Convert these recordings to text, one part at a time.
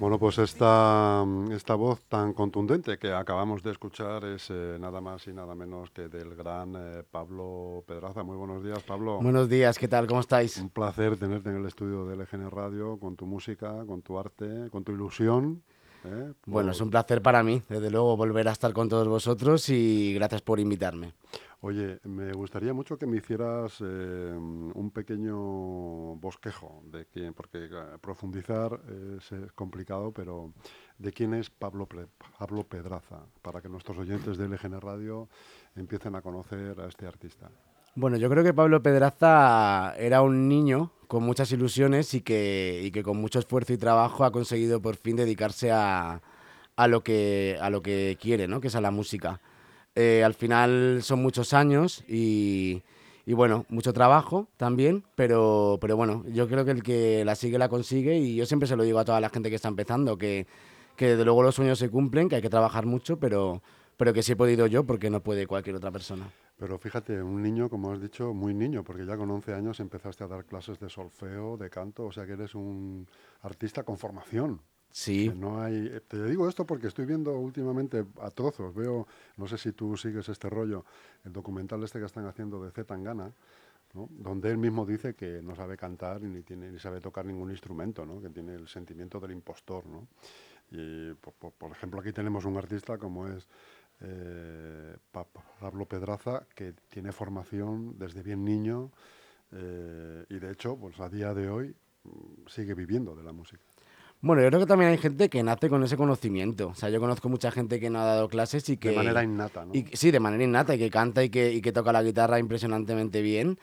Bueno, pues esta, esta voz tan contundente que acabamos de escuchar es eh, nada más y nada menos que del gran eh, Pablo Pedraza. Muy buenos días, Pablo. Buenos días, ¿qué tal? ¿Cómo estáis? Un placer tenerte en el estudio de LGN Radio con tu música, con tu arte, con tu ilusión. ¿eh? Bueno, es un placer para mí, desde luego, volver a estar con todos vosotros y gracias por invitarme. Oye, me gustaría mucho que me hicieras eh, un pequeño bosquejo de quién, porque profundizar es, complicado, pero de quién es Pablo, Pablo Pedraza, para que nuestros oyentes de LGN Radio empiecen a conocer a este artista. Bueno, yo creo que Pablo Pedraza era un niño con muchas ilusiones y que, y que con mucho esfuerzo y trabajo ha conseguido por fin dedicarse a, a, lo, que, a lo que quiere, ¿no? que es a la música. Eh, al final son muchos años y, bueno, mucho trabajo también, pero, bueno, yo creo que el que la sigue la consigue y yo siempre se lo digo a toda la gente que está empezando, que, que desde luego los sueños se cumplen, que hay que trabajar mucho, pero, pero que sí he podido yo porque no puede cualquier otra persona. Pero fíjate, un niño, como has dicho, muy niño, porque ya con 11 años empezaste a dar clases de solfeo, de canto, o sea que eres un artista con formación. Sí. No hay, eh, te digo esto porque estoy viendo últimamente a trozos, veo, no sé si tú sigues este rollo, el documental este que están haciendo de Z Tangana, ¿no? donde él mismo dice que no sabe cantar ni, tiene, ni sabe tocar ningún instrumento, ¿no? que tiene el sentimiento del impostor. ¿no? Y, por, ejemplo, aquí tenemos un artista como es eh, Pablo Pedraza, que tiene formación desde bien niño eh, y de hecho, pues a día de hoy mm, sigue viviendo de la música. Bueno, yo creo que también hay gente que nace con ese conocimiento. O sea, yo conozco mucha gente que no ha dado clases y que... De manera innata, ¿no? Y, sí, de manera innata, y que canta y que, y que toca la guitarra impresionantemente bien.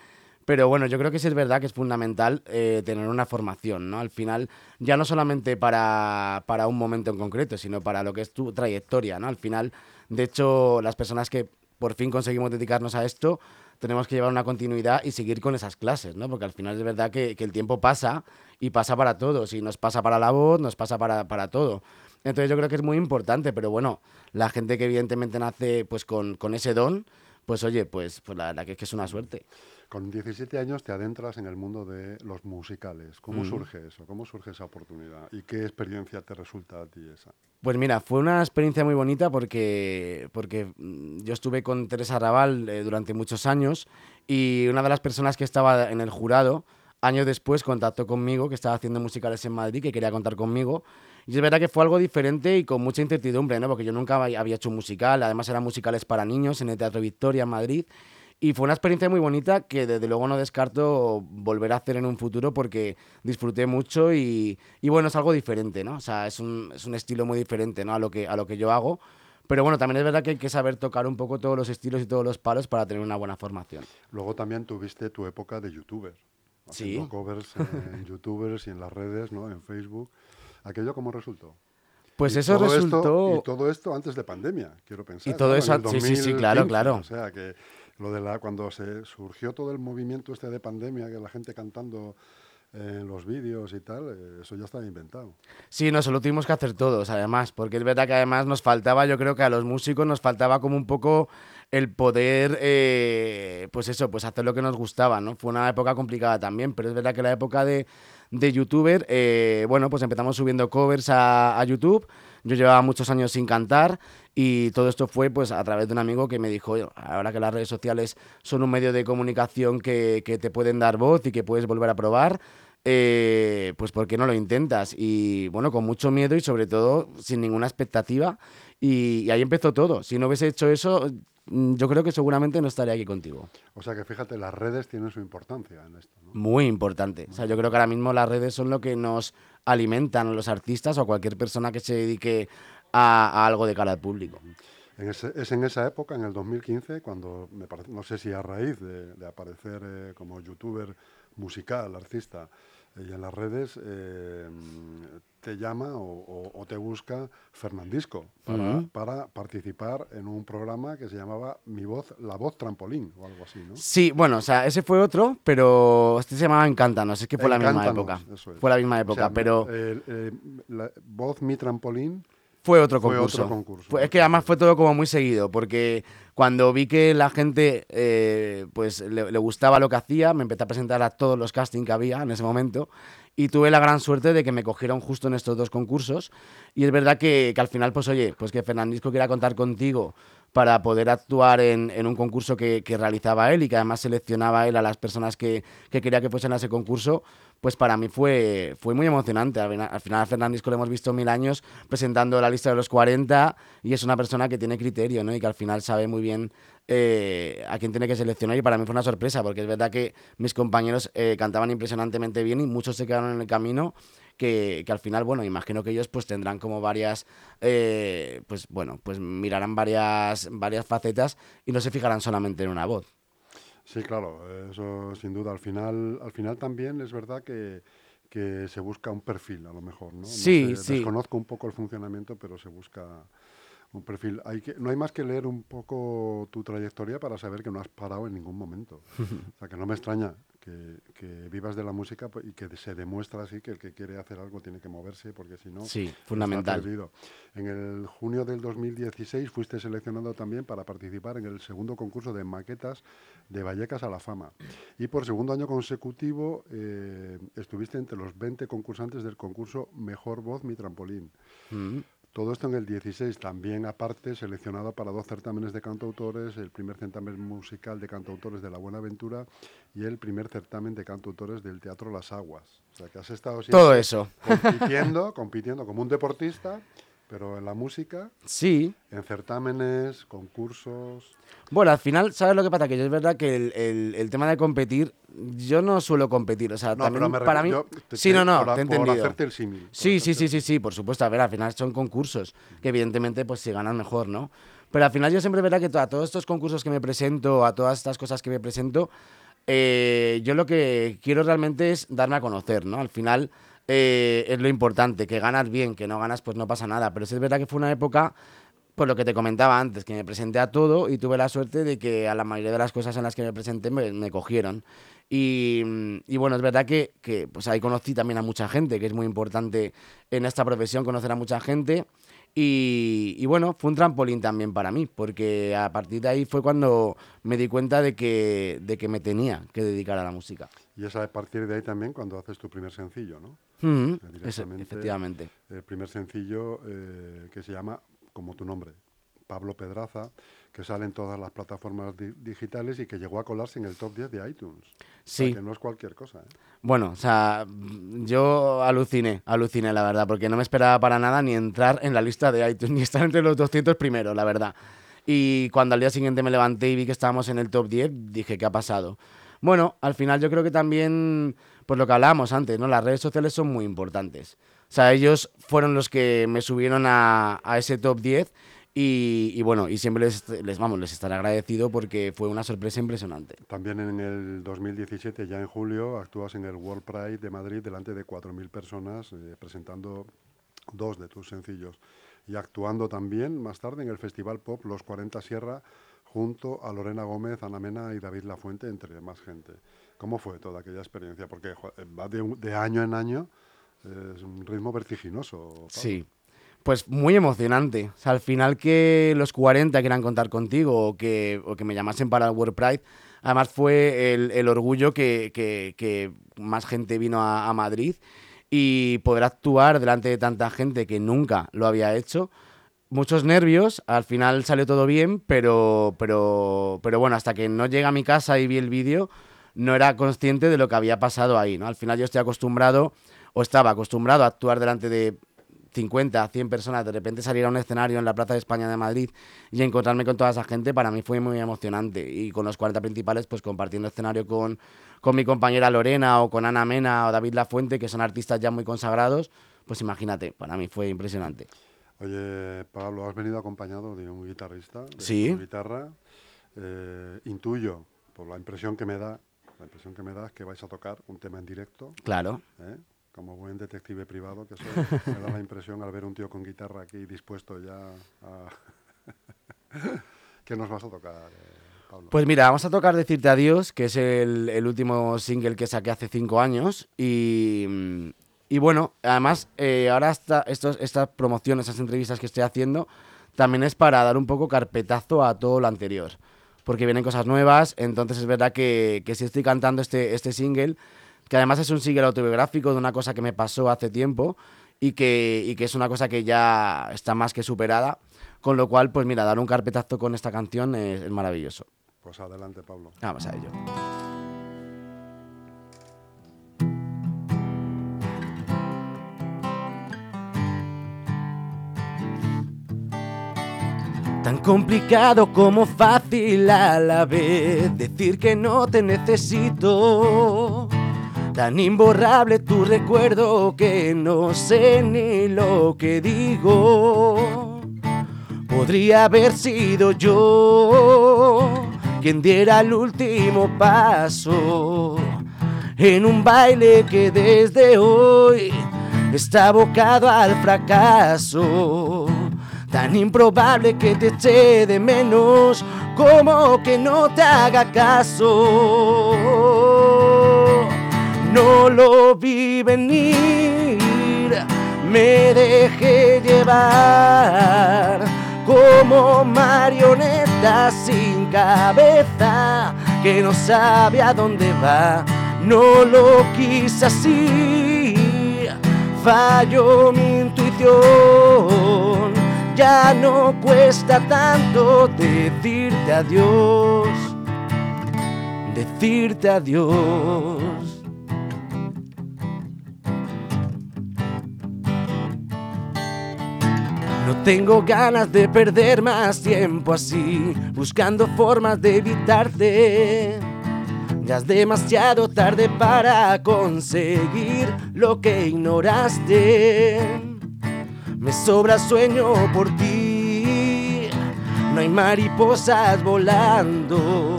Pero bueno, yo creo que sí es verdad que es fundamental eh, tener una formación, ¿no? Al final, ya no solamente para, para, un momento en concreto, sino para lo que es tu trayectoria, ¿no? Al final, de hecho, las personas que por fin conseguimos dedicarnos a esto, tenemos que llevar una continuidad y seguir con esas clases, ¿no? Porque al final es verdad que, el tiempo pasa y pasa para todos, y nos pasa para la voz, nos pasa para, para todo. Entonces yo creo que es muy importante, pero bueno, la gente que evidentemente nace pues con, con ese don, pues oye, pues, pues la verdad que es que es una suerte. Con 17 años te adentras en el mundo de los musicales. ¿Cómo surge eso? ¿Cómo surge esa oportunidad? ¿Y qué experiencia te resulta a ti esa? Pues mira, fue una experiencia muy bonita porque, porque mm, yo estuve con Teresa Raval eh, durante muchos años y una de las personas que estaba en el jurado, años después contactó conmigo, que estaba haciendo musicales en Madrid, que quería contar conmigo. Y es verdad que fue algo diferente y con mucha incertidumbre, ¿no? Porque yo nunca había hecho un musical, además eran musicales para niños en el Teatro Victoria en Madrid. Y fue una experiencia muy bonita que desde luego no descarto volver a hacer en un futuro porque disfruté mucho y, y bueno, es algo diferente, ¿no? O sea, es un, es un estilo muy diferente, ¿no? A lo que, a lo que yo hago. Pero bueno, también es verdad que hay que saber tocar un poco todos los estilos y todos los palos para tener una buena formación. Luego también tuviste tu época de youtuber. Haciendo sí. covers en youtubers y en las redes, ¿no? En Facebook. ¿Aquello cómo resultó? Pues eso resultó... y todo esto antes de pandemia, quiero pensar. Y todo eso... sí, sí, sí, claro, claro. O sea, que lo de la cuando se surgió todo el movimiento este de pandemia, que la gente cantando en los vídeos y tal, eh, eso ya estaba inventado. Sí, no, lo tuvimos que hacer todos, además, porque es verdad que además nos faltaba, yo creo que a los músicos nos faltaba como un poco el poder, eh, pues eso, pues hacer lo que nos gustaba, ¿no? Fue una época complicada también, pero es verdad que la época de, de youtuber, eh, bueno, pues empezamos subiendo covers a, a YouTube, yo llevaba muchos años sin cantar y todo esto fue pues a través de un amigo que me dijo, ahora que las redes sociales son un medio de comunicación que, que te pueden dar voz y que puedes volver a probar, eh, pues ¿por qué no lo intentas? Y bueno, con mucho miedo y sobre todo sin ninguna expectativa. Y, ahí empezó todo. Si no hubiese hecho eso, mm, yo creo que seguramente no estaría aquí contigo. O sea que fíjate, las redes tienen su importancia en esto. Muy importante. O sea, yo creo que ahora mismo las redes son lo que nos alimentan a los artistas o a cualquier persona que se dedique a, algo de cara al público. es en esa época, en el 2015, cuando, me no sé si a raíz de, aparecer eh, como youtuber musical, artista, y en las redes, eh, te llama o, te busca Fernandisco para, para, participar en un programa que se llamaba Mi Voz, La Voz Trampolín o algo así, ¿no? Sí, bueno, o sea, ese fue otro, pero este se llamaba Encántanos, es que fue la misma época. Fue la misma época, pero... la voz Mi Trampolín fue otro concurso. es que además fue todo como muy seguido, porque cuando vi que la gente eh, pues le, gustaba lo que hacía, me empecé a presentar a todos los castings que había en ese momento y tuve la gran suerte de que me cogieron justo en estos dos concursos. Y es verdad que, que al final, pues oye, pues que Fernandisco quiera contar contigo para poder actuar en, un concurso que, realizaba él y que además seleccionaba él a las personas que, que, quería que fuesen a ese concurso, pues para mí fue, muy emocionante. Al, al final a Fernandisco lo hemos visto mil años presentando la lista de los 40 y es una persona que tiene criterio ¿no? y que al final sabe muy bien eh, a quién tiene que seleccionar y para mí fue una sorpresa porque es verdad que mis compañeros eh, cantaban impresionantemente bien y muchos se quedaron en el camino que, que, al final, bueno, imagino que ellos pues tendrán como varias, eh, pues bueno, pues mirarán varias, varias facetas y no se fijarán solamente en una voz. Sí, claro, eso sin duda. Al final, al final también es verdad que, que se busca un perfil, a lo mejor, ¿no? Sí, no sé, sí. Desconozco un poco el funcionamiento, pero se busca un perfil. Hay que, no hay más que leer un poco tu trayectoria para saber que no has parado en ningún momento. o sea, que no me extraña que, que, vivas de la música y que se demuestra así que el que quiere hacer algo tiene que moverse, porque si no, sí, fundamental. En el junio del 2016 fuiste seleccionado también para participar en el segundo concurso de maquetas de Vallecas a la Fama. Y por segundo año consecutivo eh, estuviste entre los 20 concursantes del concurso Mejor Voz Mi Trampolín. Mm -hmm. Todo esto en el 16, también aparte seleccionado para dos certámenes de cantautores, el primer certamen musical de cantautores de La Buena Aventura y el primer certamen de cantautores del Teatro Las Aguas. O sea que has estado Todo eso. compitiendo, compitiendo como un deportista, pero en la música, sí. en certámenes, concursos. Bueno, al final, ¿sabes lo que pasa? Que yo es verdad que el, el, el tema de competir, yo no suelo competir. O sea, no, también me para mí. Te, sí, no, no, por, te he entendido. Por hacerte el símil. Sí, sí, sí, sí, sí, por supuesto. A ver, al final son concursos que, evidentemente, pues si ganan mejor, ¿no? Pero al final, yo siempre verdad que a todos estos concursos que me presento, a todas estas cosas que me presento, eh, yo lo que quiero realmente es darme a conocer, ¿no? Al final. Eh, es lo importante, que ganas bien, que no ganas, pues no pasa nada. Pero es verdad que fue una época pues lo que te comentaba antes, que me presenté a todo y tuve la suerte de que a la mayoría de las cosas en las que me presenté me, cogieron. Y, y, bueno, es verdad que, que, pues ahí conocí también a mucha gente, que es muy importante en esta profesión conocer a mucha gente. Y, y, bueno, fue un trampolín también para mí, porque a partir de ahí fue cuando me di cuenta de que, de que me tenía que dedicar a la música. Y es a partir de ahí también cuando haces tu primer sencillo, ¿no? Mm -hmm. Efectivamente. El primer sencillo eh, que se llama como tu nombre, Pablo Pedraza, que sale en todas las plataformas di digitales y que llegó a colarse en el top 10 de iTunes. Sí. O sea, que no es cualquier cosa. ¿eh? Bueno, o sea, yo aluciné, aluciné, la verdad, porque no me esperaba para nada ni entrar en la lista de iTunes, ni estar entre los 200 primeros, la verdad. Y cuando al día siguiente me levanté y vi que estábamos en el top 10, dije, ¿qué ha pasado? Bueno, al final yo creo que también, pues lo que hablábamos antes, ¿no? Las redes sociales son muy importantes. O sea, ellos fueron los que me subieron a, a ese top 10 y, bueno, y siempre les, les, vamos, les estaré agradecido porque fue una sorpresa impresionante. También en el 2017, ya en julio, actúas en el World Pride de Madrid delante de 4.000 personas eh, presentando dos de tus sencillos y actuando también más tarde en el Festival Pop Los 40 Sierra junto a Lorena Gómez, Ana Mena y David Lafuente, entre más gente. ¿Cómo fue toda aquella experiencia? Porque va de, año en año, es un ritmo vertiginoso. Sí, pues muy emocionante. Al final que los 40 quieran contar contigo o que, me llamasen para el World Pride, además fue el, orgullo que, más gente vino a Madrid y poder actuar delante de tanta gente que nunca lo había hecho muchos nervios, al final salió todo bien, pero, pero, pero bueno, hasta que no llegué a mi casa y vi el vídeo, no era consciente de lo que había pasado ahí, ¿no? Al final yo estoy acostumbrado, o estaba acostumbrado a actuar delante de 50, 100 personas, de repente salir a un escenario en la Plaza de España de Madrid y encontrarme con toda esa gente, para mí fue muy emocionante. Y con los 40 principales, pues compartiendo escenario con, con mi compañera Lorena o con Ana Mena o David Lafuente, que son artistas ya muy consagrados, pues imagínate, para mí fue impresionante. Oye, Pablo, has venido acompañado de un guitarrista, de sí. guitarra. Eh, intuyo, por la impresión que me da, la impresión que me da es que vais a tocar un tema en directo. Claro. ¿eh? Como buen detective privado que soy, me da la impresión al ver un tío con guitarra aquí dispuesto ya a... ¿Qué nos vas a tocar, eh, Pablo? Pues mira, vamos a tocar Decirte Adiós, que es el, el último single que saqué hace cinco años y y bueno, además, eh, ahora esta, estos, estas promociones, estas entrevistas que estoy haciendo, también es para dar un poco carpetazo a todo lo anterior. Porque vienen cosas nuevas, entonces es verdad que, que si estoy cantando este, este single, que además es un single autobiográfico de una cosa que me pasó hace tiempo y que, y que es una cosa que ya está más que superada. Con lo cual, pues mira, dar un carpetazo con esta canción es, es maravilloso. Pues adelante, Pablo. Vamos a ello. Tan complicado como fácil a la vez decir que no te necesito. Tan imborrable tu recuerdo que no sé ni lo que digo. Podría haber sido yo quien diera el último paso en un baile que desde hoy está abocado al fracaso. Tan improbable que te eche de menos como que no te haga caso. No lo vi venir, me dejé llevar como marioneta sin cabeza que no sabe a dónde va. No lo quise así, falló mi intuición ya no cuesta tanto decirte adiós, decirte adiós. No tengo ganas de perder más tiempo así, buscando formas de evitarte. Ya es demasiado tarde para conseguir lo que ignoraste. Me sobra sueño por ti. No hay mariposas volando,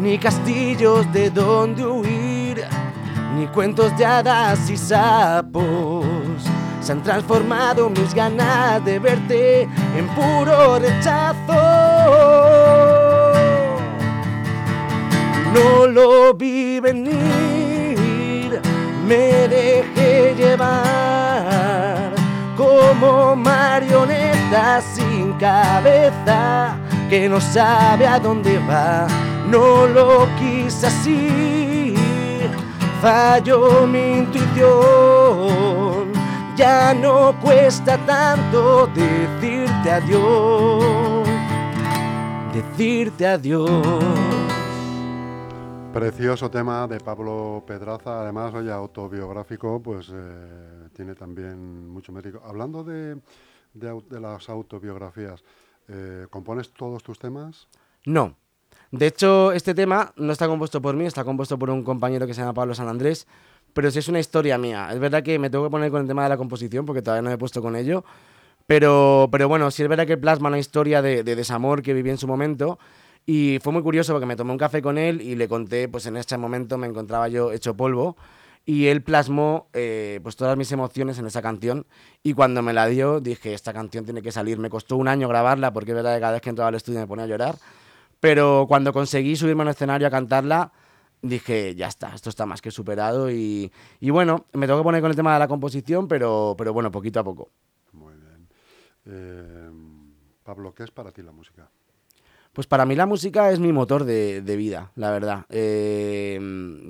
ni castillos de donde huir, ni cuentos de hadas y sapos. Se han transformado mis ganas de verte en puro rechazo. No lo vi venir, me dejé llevar como marioneta sin cabeza que no sabe a dónde va. No lo quise así, falló mi intuición. Ya no cuesta tanto decirte adiós, decirte adiós. Precioso tema de Pablo Pedraza, además, oye, autobiográfico, pues eh, tiene también mucho mérito. Hablando de, las autobiografías, eh, ¿compones todos tus temas? No. De hecho, este tema no está compuesto por mí, está compuesto por un compañero que se llama Pablo San Andrés, pero sí es una historia mía. Es verdad que me tengo que poner con el tema de la composición porque todavía no me he puesto con ello, pero, pero bueno, sí es verdad que plasma una historia de, de desamor que viví en su momento y fue muy curioso porque me tomé un café con él y le conté, pues en ese momento me encontraba yo hecho polvo y él plasmó eh, pues todas mis emociones en esa canción y cuando me la dio dije, esta canción tiene que salir. Me costó un año grabarla porque es verdad que cada vez que entraba al estudio me ponía a llorar, pero cuando conseguí subirme al escenario a cantarla, dije, ya está, esto está más que superado y, y bueno, me tengo que poner con el tema de la composición, pero, pero bueno, poquito a poco. Muy bien. Eh, Pablo, ¿qué es para ti la música? Pues para mí la música es mi motor de, vida, la verdad. Eh,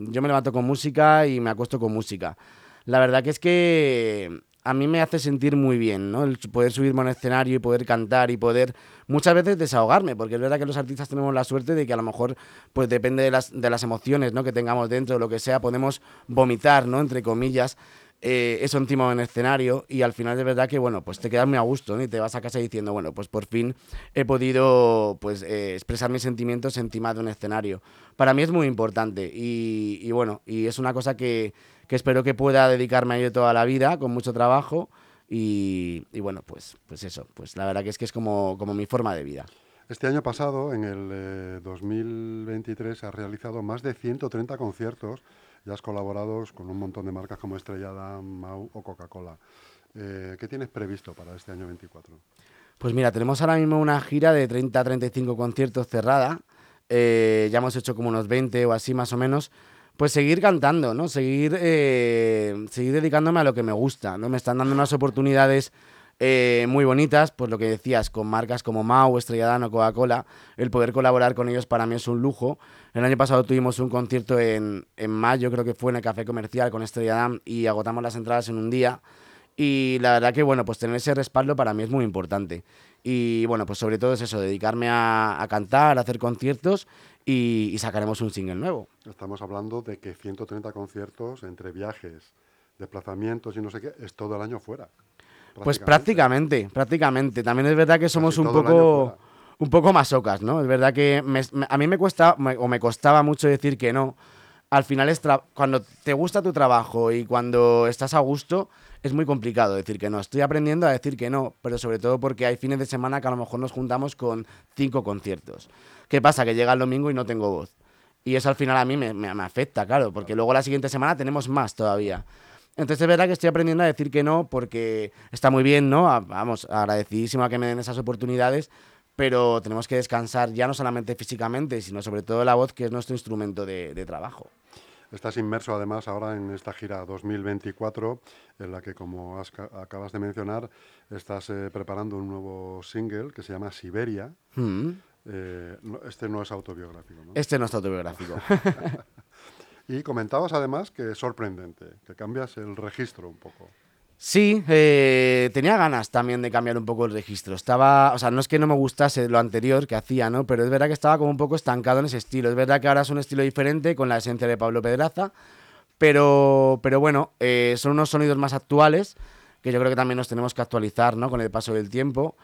yo me levanto con música y me acuesto con música. La verdad que es que a mí me hace sentir muy bien, ¿no? El poder subirme a un escenario y poder cantar y poder muchas veces desahogarme, porque es verdad que los artistas tenemos la suerte de que a lo mejor, pues depende de las, de las emociones, ¿no? Que tengamos dentro, lo que sea, podemos vomitar, ¿no? Entre comillas. Eh, eso encima en escenario y al final de verdad que, bueno, pues te quedas muy a gusto y te vas a casa diciendo, bueno, pues por fin he podido pues eh, expresar mis sentimientos encima de un escenario. Para mí es muy importante y, bueno, y es una cosa que, espero que pueda dedicarme a ello toda la vida con mucho trabajo y, bueno, pues, pues eso, pues la verdad que es que es como, como mi forma de vida. Este año pasado, en el 2023, se ha realizado más de 130 conciertos ya has colaborado con un montón de marcas como Estrellada, Mau o Coca-Cola. Eh, ¿Qué tienes previsto para este año 24? Pues mira, tenemos ahora mismo una gira de 30 a 35 conciertos cerrada. Eh, ya hemos hecho como unos 20 o así más o menos. Pues seguir cantando, ¿no? Seguir, eh, seguir dedicándome a lo que me gusta, ¿no? Me están dando unas oportunidades eh, muy bonitas, pues lo que decías, con marcas como Mau, Estrella Damm o Coca-Cola, el poder colaborar con ellos para mí es un lujo. El año pasado tuvimos un concierto en, en mayo, creo que fue en el Café Comercial con Estrella Damm y agotamos las entradas en un día. Y la verdad que, bueno, pues tener ese respaldo para mí es muy importante. Y bueno, pues sobre todo es eso, dedicarme a, cantar, a hacer conciertos y, sacaremos un single nuevo. Estamos hablando de que 130 conciertos entre viajes, desplazamientos y no sé qué, es todo el año fuera. Pues prácticamente, prácticamente. También es verdad que somos un poco, un poco masocas, ¿no? Es verdad que a mí me cuesta, o me costaba mucho decir que no. Al final, es cuando te gusta tu trabajo y cuando estás a gusto, es muy complicado decir que no. Estoy aprendiendo a decir que no, pero sobre todo porque hay fines de semana que a lo mejor nos juntamos con cinco conciertos. ¿Qué pasa? Que llega el domingo y no tengo voz. Y eso al final a mí me, me afecta, claro, porque luego la siguiente semana tenemos más todavía. Entonces es verdad que estoy aprendiendo a decir que no porque está muy bien, ¿no? Vamos, agradecidísimo a que me den esas oportunidades, pero tenemos que descansar ya no solamente físicamente, sino sobre todo la voz, que es nuestro instrumento de, trabajo. Estás inmerso además ahora en esta gira 2024, en la que, como acabas de mencionar, estás eh, preparando un nuevo single que se llama Siberia. Mm. Eh, este no es autobiográfico, ¿no? Este no es autobiográfico. Y comentabas además que es sorprendente, que cambias el registro un poco. Sí, eh, tenía ganas también de cambiar un poco el registro. Estaba, o sea, no es que no me gustase lo anterior que hacía, ¿no? Pero es verdad que estaba como un poco estancado en ese estilo. Es verdad que ahora es un estilo diferente con la esencia de Pablo Pedraza, pero, pero bueno, eh, son unos sonidos más actuales que yo creo que también nos tenemos que actualizar, ¿no? Con el paso del tiempo.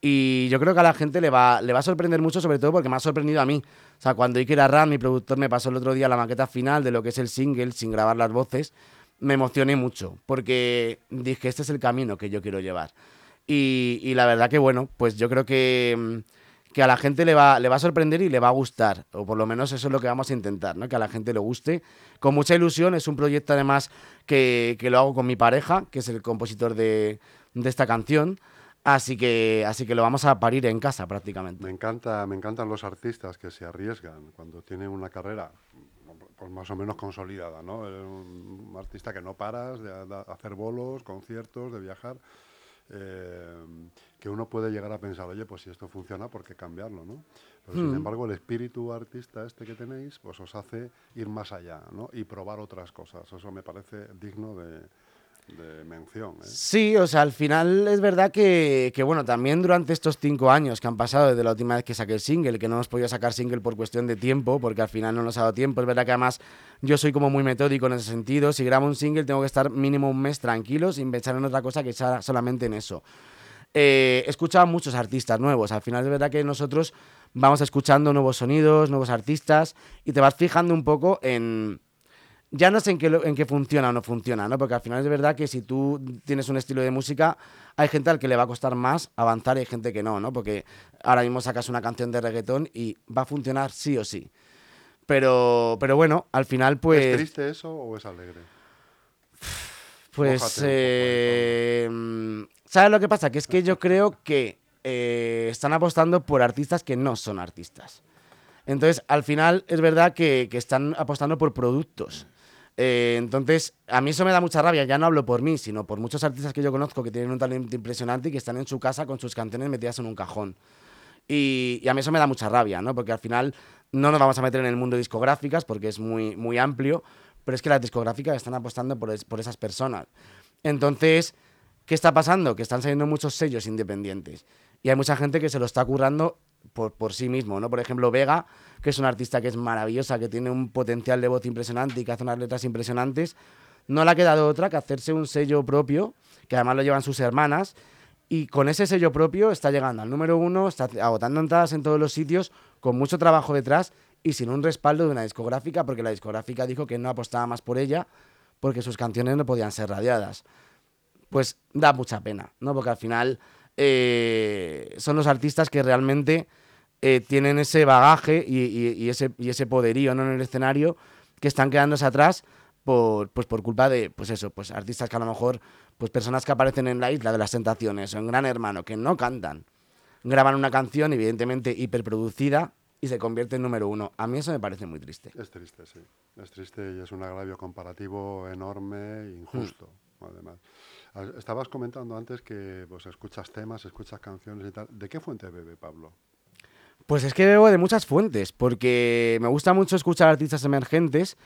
Y yo creo que a la gente le va, le va a sorprender mucho, sobre todo porque me ha sorprendido a mí. O sea, cuando Iker Arran, mi productor, me pasó el otro día la maqueta final de lo que es el single, sin grabar las voces, me emocioné mucho, porque dije, este es el camino que yo quiero llevar. Y, la verdad que, bueno, pues yo creo que, mm, que a la gente le va, le va a sorprender y le va a gustar, o por lo menos eso es lo que vamos a intentar, ¿no? que a la gente le guste. Con mucha ilusión, es un proyecto además que, que lo hago con mi pareja, que es el compositor de, de esta canción. Así que, así que lo vamos a parir en casa prácticamente. Me, encanta, me encantan los artistas que se arriesgan cuando tienen una carrera pues más o menos consolidada, ¿no? Un artista que no paras de, hacer bolos, conciertos, de viajar, eh, que uno puede llegar a pensar, oye, pues si esto funciona, ¿por qué cambiarlo, no? Pero sin hmm. embargo, el espíritu artista este que tenéis, pues os hace ir más allá, ¿no? Y probar otras cosas. Eso me parece digno de, de mención. ¿eh? Sí, o sea, al final es verdad que, bueno, también durante estos cinco años que han pasado desde la última vez que saqué el single, que no hemos podido sacar single por cuestión de tiempo, porque al final no nos ha dado tiempo, es verdad que además yo soy como muy metódico en ese sentido, si grabo un single tengo que estar mínimo un mes tranquilo sin pensar en otra cosa que sea solamente en eso. Eh, he escuchado a muchos artistas nuevos, al final es verdad que nosotros vamos escuchando nuevos sonidos, nuevos artistas, y te vas fijando un poco en ya no sé en qué, en qué funciona o no funciona, ¿no? Porque al final es verdad que si tú tienes un estilo de música, hay gente al que le va a costar más avanzar y hay gente que no, ¿no? Porque ahora mismo sacas una canción de reggaetón y va a funcionar sí o sí. Pero, pero bueno, al final pues... ¿Es triste eso o es alegre? Pues... Eh, ¿Sabes lo que pasa? Que es que yo creo que eh, están apostando por artistas que no son artistas. Entonces, al final es verdad que, que están apostando por productos. Eh, entonces, a mí eso me da mucha rabia. Ya no hablo por mí, sino por muchos artistas que yo conozco que tienen un talento impresionante y que están en su casa con sus canciones metidas en un cajón. Y, a mí eso me da mucha rabia, ¿no? Porque al final no nos vamos a meter en el mundo de discográficas porque es muy, muy amplio, pero es que las discográficas están apostando por, por esas personas. Entonces, ¿qué está pasando? Que están saliendo muchos sellos independientes. Y hay mucha gente que se lo está currando por, por, sí mismo, ¿no? Por ejemplo, Vega, que es una artista que es maravillosa, que tiene un potencial de voz impresionante y que hace unas letras impresionantes, no le ha quedado otra que hacerse un sello propio, que además lo llevan sus hermanas, y con ese sello propio está llegando al número uno, está agotando entradas en todos los sitios, con mucho trabajo detrás y sin un respaldo de una discográfica, porque la discográfica dijo que no apostaba más por ella, porque sus canciones no podían ser radiadas. Pues da mucha pena, ¿no? Porque al final eh, son los artistas que realmente eh, tienen ese bagaje y, ese, y ese poderío ¿no? en el escenario que están quedándose atrás por, pues por culpa de, pues eso, pues artistas que a lo mejor, pues personas que aparecen en la isla de las tentaciones o en Gran Hermano, que no cantan, graban una canción evidentemente hiperproducida y se convierte en número uno. A mí eso me parece muy triste. Es triste, sí. Es triste y es un agravio comparativo enorme e injusto, además. Estabas comentando antes que pues, escuchas temas, escuchas canciones y tal. ¿De qué fuente bebe Pablo? Pues es que bebo de muchas fuentes, porque me gusta mucho escuchar artistas emergentes.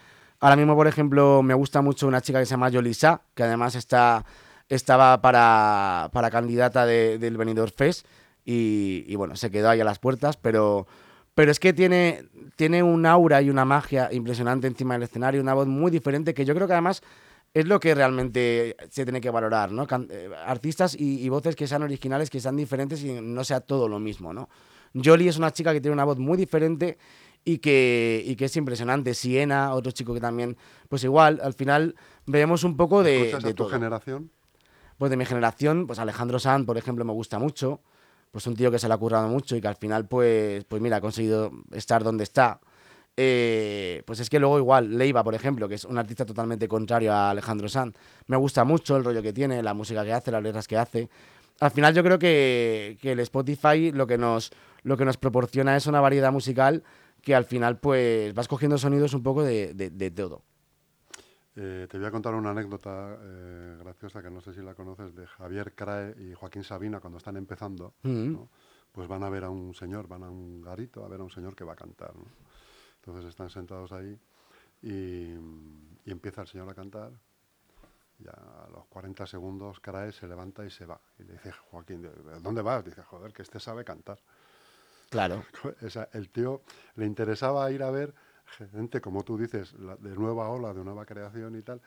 Ahora mismo, por ejemplo, me gusta mucho una chica que se llama Yolisa, que además está, estaba para, para candidata del Benidorm Fest y, y, bueno, se quedó ahí a las puertas, pero, pero es que tiene, tiene un aura y una magia impresionante encima del escenario, una voz muy diferente que yo creo que además es lo que realmente se tiene que valorar, ¿no? Eh, artistas y, voces que sean originales, que sean diferentes y no sea todo lo mismo, ¿no? Jolie es una chica que tiene una voz muy diferente y que, y que es impresionante. Siena, otro chico que también, pues igual, al final vemos un poco de, de tu generación? Pues de mi generación, pues Alejandro Sanz, por ejemplo, me gusta mucho. Pues un tío que se le ha currado mucho y que al final, pues, pues mira, ha conseguido estar donde está. Eh, pues es que luego igual, Leiva, por ejemplo, que es un artista totalmente contrario a Alejandro Sanz, me gusta mucho el rollo que tiene, la música que hace, las letras que hace. Al final yo creo que, el Spotify lo que, nos, lo que nos proporciona es una variedad musical que al final pues vas cogiendo sonidos un poco de, todo. Eh, te voy a contar una anécdota eh, graciosa que no sé si la conoces de Javier Crae y Joaquín Sabina cuando están empezando. Mm. Pues van a ver a un señor, van a un garito a ver a un señor que va a cantar. ¿no? Entonces están sentados ahí y, empieza el señor a cantar. Y a los 40 segundos Carae se levanta y se va. Y le dice, Joaquín, ¿dónde vas? Dice, joder, que este sabe cantar. Claro. el tío le interesaba ir a ver gente, como tú dices, de nueva ola, de nueva creación y tal,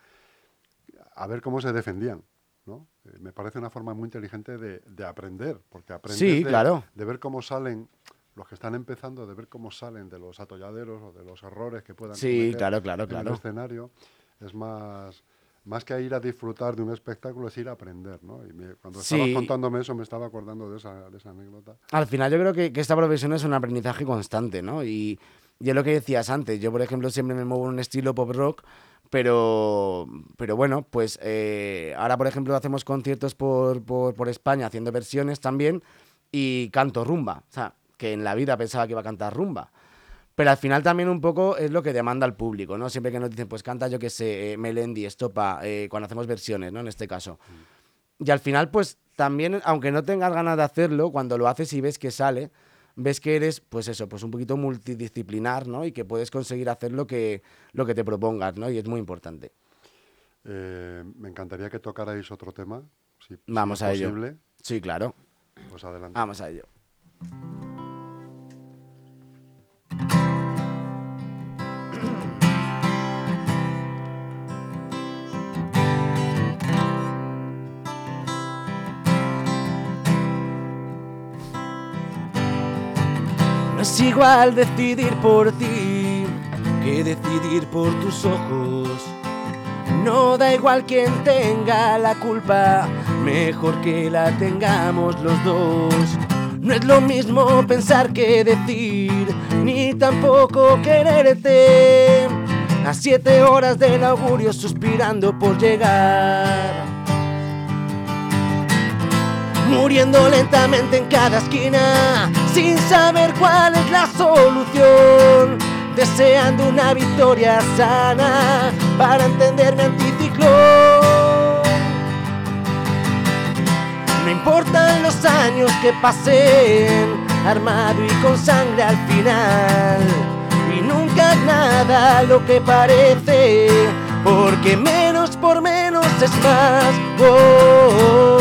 a ver cómo se defendían. ¿no? Eh, me parece una forma muy inteligente de, aprender, porque aprender sí, claro. de ver cómo salen los que están empezando de ver cómo salen de los atolladeros o de los errores que puedan sí, claro, claro, en claro. el escenario, es más, más que ir a disfrutar de un espectáculo, es ir a aprender, ¿no? Y cuando estabas contándome eso me estaba acordando de esa, de esa anécdota. Al final yo creo que, que, esta profesión es un aprendizaje constante, ¿no? Y, y es lo que decías antes, yo por ejemplo siempre me muevo en un estilo pop rock, pero, pero bueno, pues eh, ahora por ejemplo hacemos conciertos por, por, por España haciendo versiones también y canto rumba, o sea, que en la vida pensaba que iba a cantar rumba. Pero al final también un poco es lo que demanda el público, ¿no? Siempre que nos dicen, pues canta yo que sé, eh, Melendi, Estopa, eh, cuando hacemos versiones, ¿no? En este caso. Y al final, pues también, aunque no tengas ganas de hacerlo, cuando lo haces y ves que sale, ves que eres, pues eso, pues un poquito multidisciplinar, ¿no? Y que puedes conseguir hacer lo que, lo que te propongas, ¿no? Y es muy importante. Eh, me encantaría que tocarais otro tema, si, Vamos a posible. ello. Sí, claro. Pues adelante. Vamos a ello. Es igual decidir por ti que decidir por tus ojos. No da igual quien tenga la culpa, mejor que la tengamos los dos. No es lo mismo pensar que decir, ni tampoco quererte. A siete horas del augurio suspirando por llegar. Muriendo lentamente en cada esquina, sin saber cuál la solución. Deseando una victoria sana para entender mi anticiclón. No importan los años que pasen, armado y con sangre al final. Y nunca es nada lo que parece, porque menos por menos es más. Oh,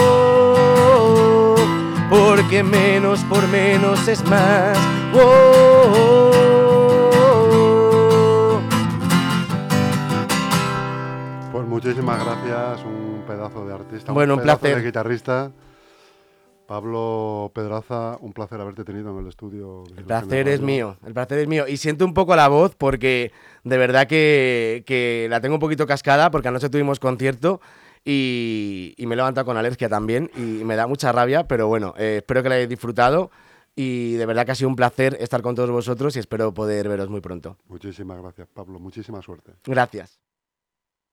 porque menos por menos es más. Oh, pues muchísimas gracias, un pedazo de artista, bueno, un, un placer. de guitarrista. Pablo Pedraza, un placer haberte tenido en el estudio. El placer es mío, el placer es mío. Y siento un poco la voz porque de verdad que, la tengo un poquito cascada porque anoche tuvimos concierto y, me he levantado con alergia también y me da mucha rabia, pero bueno, eh, espero que la hayáis disfrutado y de verdad que ha sido un placer estar con todos vosotros y espero poder veros muy pronto. Muchísimas gracias, Pablo. Muchísima suerte. Gracias.